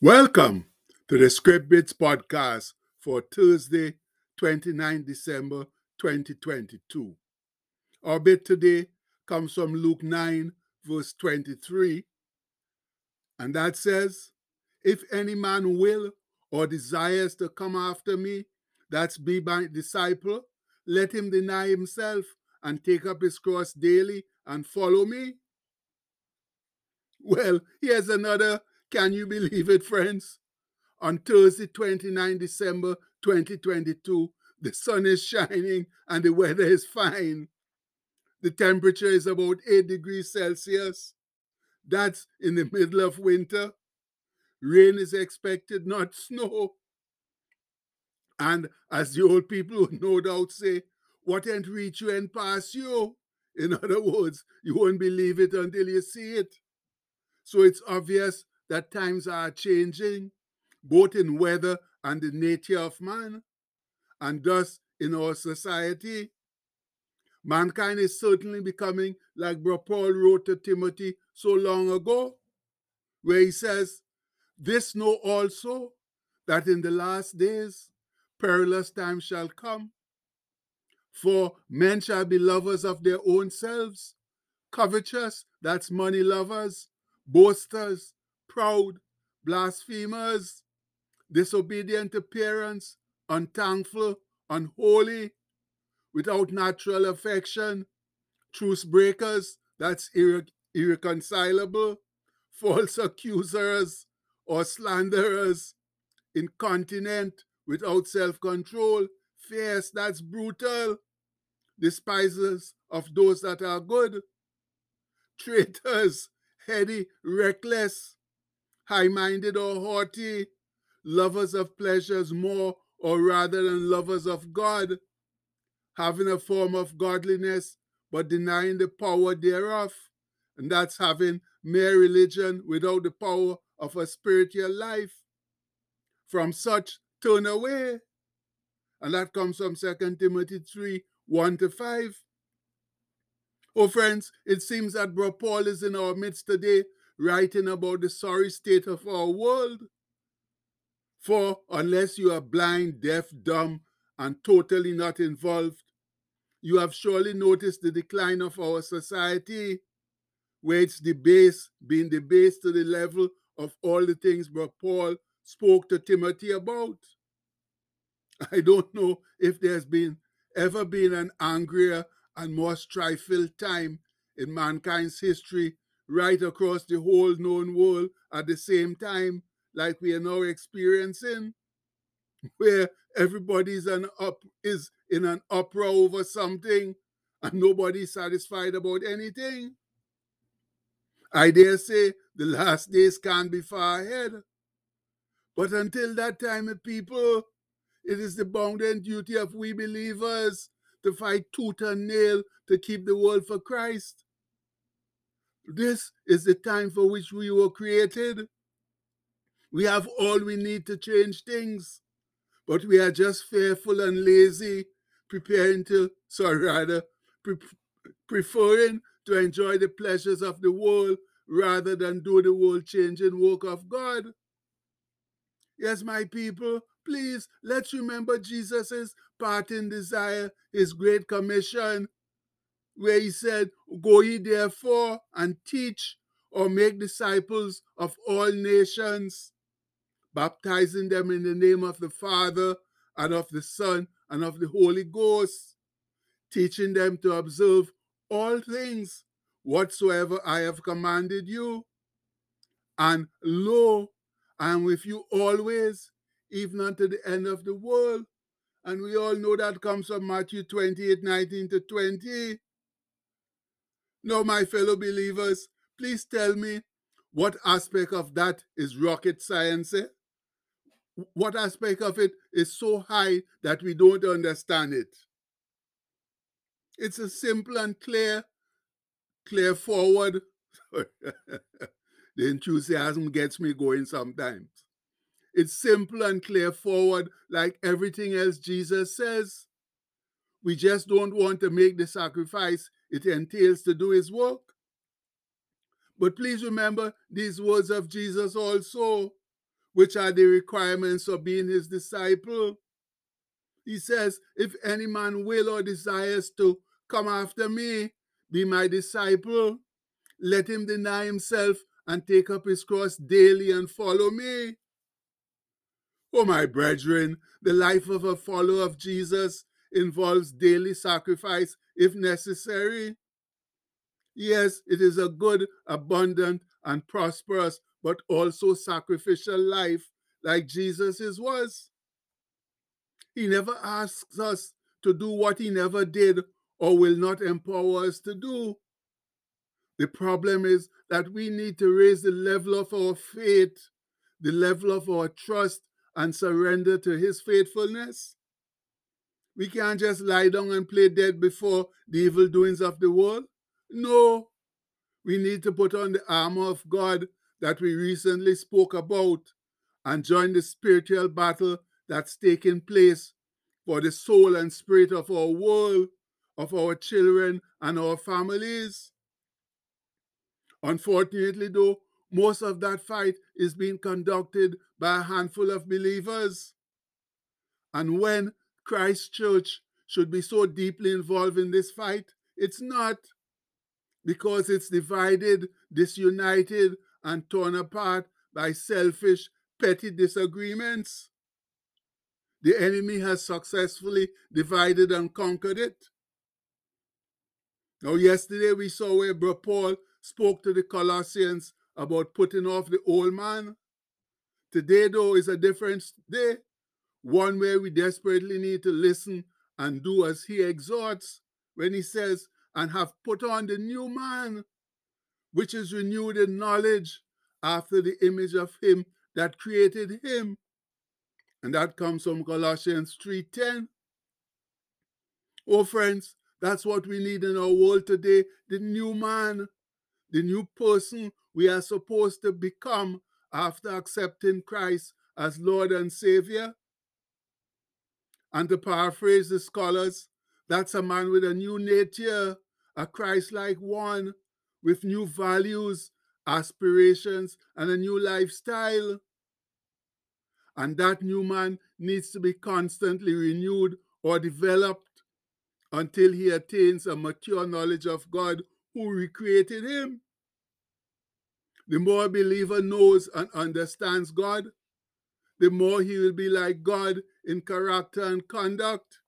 Welcome to the Script Bits podcast for Thursday, 29 December 2022. Our bit today comes from Luke 9, verse 23, and that says, If any man will or desires to come after me, that's be my disciple, let him deny himself and take up his cross daily and follow me. Well, here's another can you believe it, friends? On Thursday, 29 December 2022, the sun is shining and the weather is fine. The temperature is about 8 degrees Celsius. That's in the middle of winter. Rain is expected, not snow. And as the old people would no doubt say, what ain't reach you and pass you? In other words, you won't believe it until you see it. So it's obvious that times are changing, both in weather and the nature of man, and thus in our society. Mankind is certainly becoming like Bro Paul wrote to Timothy so long ago, where he says, This know also that in the last days perilous times shall come. For men shall be lovers of their own selves, covetous, that's money lovers, boasters, proud, blasphemers, disobedient to parents, unthankful, unholy, without natural affection, truce breakers, that's irre- irreconcilable, false accusers or slanderers, incontinent, without self control, fierce, that's brutal, despisers of those that are good, traitors, heady, reckless, high minded or haughty, lovers of pleasures more or rather than lovers of God, having a form of godliness but denying the power thereof. And that's having mere religion without the power of a spiritual life. From such, turn away. And that comes from 2 Timothy 3 1 to 5. Oh, friends, it seems that Bro Paul is in our midst today writing about the sorry state of our world. For unless you are blind, deaf, dumb, and totally not involved, you have surely noticed the decline of our society, where it's debased, being debased to the level of all the things Brother Paul spoke to Timothy about. I don't know if there's been ever been an angrier and more strife-filled time in mankind's history right across the whole known world at the same time, like we are now experiencing, where everybody's an up is in an uproar over something and nobody's satisfied about anything. I dare say the last days can't be far ahead. But until that time, people, it is the bounden duty of we believers to fight tooth and nail to keep the world for Christ. This is the time for which we were created. We have all we need to change things, but we are just fearful and lazy, preparing to, sorry, rather, pre- preferring to enjoy the pleasures of the world rather than do the world changing work of God. Yes, my people, please let's remember Jesus' parting desire, his great commission, where he said, Go ye therefore and teach or make disciples of all nations, baptizing them in the name of the Father and of the Son and of the Holy Ghost, teaching them to observe all things whatsoever I have commanded you. And lo, I am with you always, even unto the end of the world. And we all know that comes from Matthew 28 19 to 20. Now, my fellow believers, please tell me what aspect of that is rocket science? Eh? What aspect of it is so high that we don't understand it? It's a simple and clear, clear forward. the enthusiasm gets me going sometimes. It's simple and clear forward, like everything else Jesus says. We just don't want to make the sacrifice it entails to do his work. But please remember these words of Jesus also, which are the requirements of being his disciple. He says, If any man will or desires to come after me, be my disciple, let him deny himself and take up his cross daily and follow me. Oh, my brethren, the life of a follower of Jesus involves daily sacrifice if necessary. Yes, it is a good, abundant, and prosperous, but also sacrificial life like Jesus's was. He never asks us to do what he never did or will not empower us to do. The problem is that we need to raise the level of our faith, the level of our trust, and surrender to his faithfulness. We can't just lie down and play dead before the evil doings of the world. No, we need to put on the armor of God that we recently spoke about and join the spiritual battle that's taking place for the soul and spirit of our world, of our children, and our families. Unfortunately, though, most of that fight is being conducted by a handful of believers. And when Christ Church should be so deeply involved in this fight. It's not because it's divided, disunited, and torn apart by selfish, petty disagreements. The enemy has successfully divided and conquered it. Now, yesterday we saw where Paul spoke to the Colossians about putting off the old man. Today, though, is a different day one where we desperately need to listen and do as he exhorts when he says, and have put on the new man, which is renewed in knowledge after the image of him that created him. And that comes from Colossians 3:10. Oh friends, that's what we need in our world today, the new man, the new person we are supposed to become after accepting Christ as Lord and Savior. And to paraphrase the scholars, that's a man with a new nature, a Christ like one, with new values, aspirations, and a new lifestyle. And that new man needs to be constantly renewed or developed until he attains a mature knowledge of God who recreated him. The more a believer knows and understands God, the more he will be like God in character and conduct.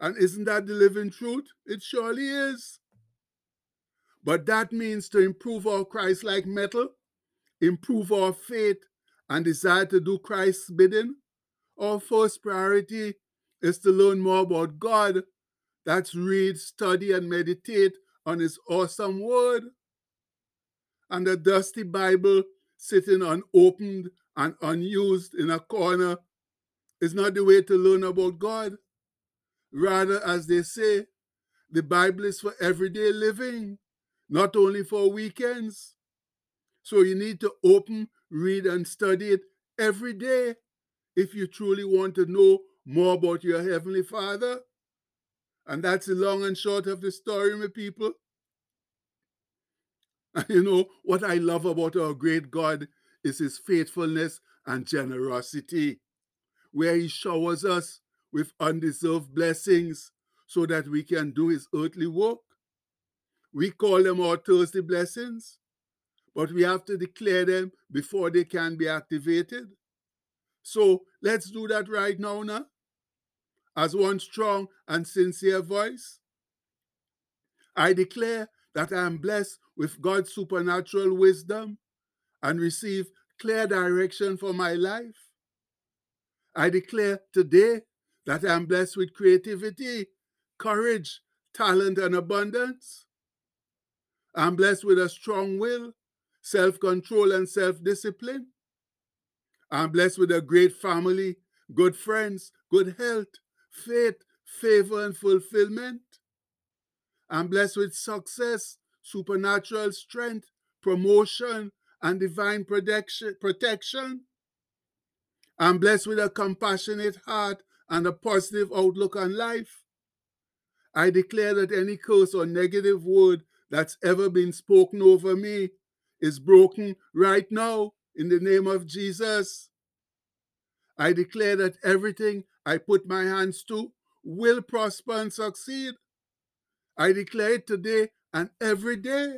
And isn't that the living truth? It surely is. But that means to improve our Christ like mettle, improve our faith, and desire to do Christ's bidding. Our first priority is to learn more about God. That's read, study, and meditate on His awesome Word. And the dusty Bible sitting unopened and unused in a corner is not the way to learn about God. Rather, as they say, the Bible is for everyday living, not only for weekends. So you need to open, read, and study it every day if you truly want to know more about your Heavenly Father. And that's the long and short of the story, my people. And you know, what I love about our great God is His faithfulness and generosity where he showers us with undeserved blessings so that we can do his earthly work. We call them our Thursday blessings, but we have to declare them before they can be activated. So let's do that right now, now, as one strong and sincere voice. I declare that I am blessed with God's supernatural wisdom and receive clear direction for my life. I declare today that I am blessed with creativity, courage, talent, and abundance. I'm blessed with a strong will, self control, and self discipline. I'm blessed with a great family, good friends, good health, faith, favor, and fulfillment. I'm blessed with success, supernatural strength, promotion, and divine protection. I'm blessed with a compassionate heart and a positive outlook on life. I declare that any curse or negative word that's ever been spoken over me is broken right now in the name of Jesus. I declare that everything I put my hands to will prosper and succeed. I declare it today and every day.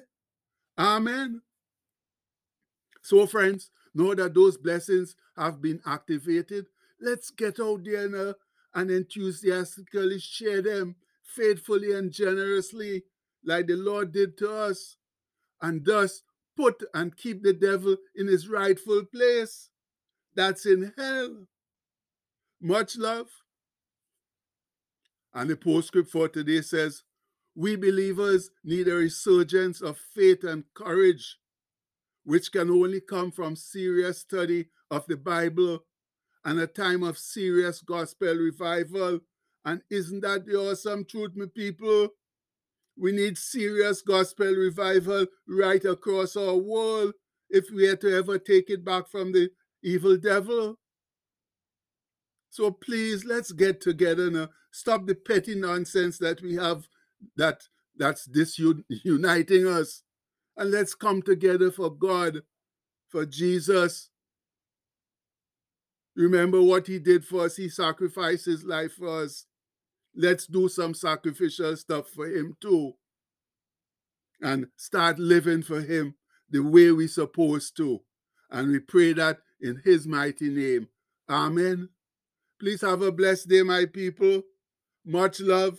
Amen. So, friends, know that those blessings have been activated. Let's get out there now uh, and enthusiastically share them faithfully and generously, like the Lord did to us, and thus put and keep the devil in his rightful place. That's in hell. Much love. And the postscript for today says, We believers need a resurgence of faith and courage, which can only come from serious study of the Bible and a time of serious gospel revival. And isn't that the awesome truth, my people? We need serious gospel revival right across our world if we are to ever take it back from the evil devil. So please, let's get together now. Stop the petty nonsense that we have that that's disuniting us. And let's come together for God, for Jesus. Remember what he did for us. He sacrificed his life for us. Let's do some sacrificial stuff for him too. And start living for him the way we're supposed to. And we pray that in his mighty name. Amen. Please have a blessed day, my people. Much love.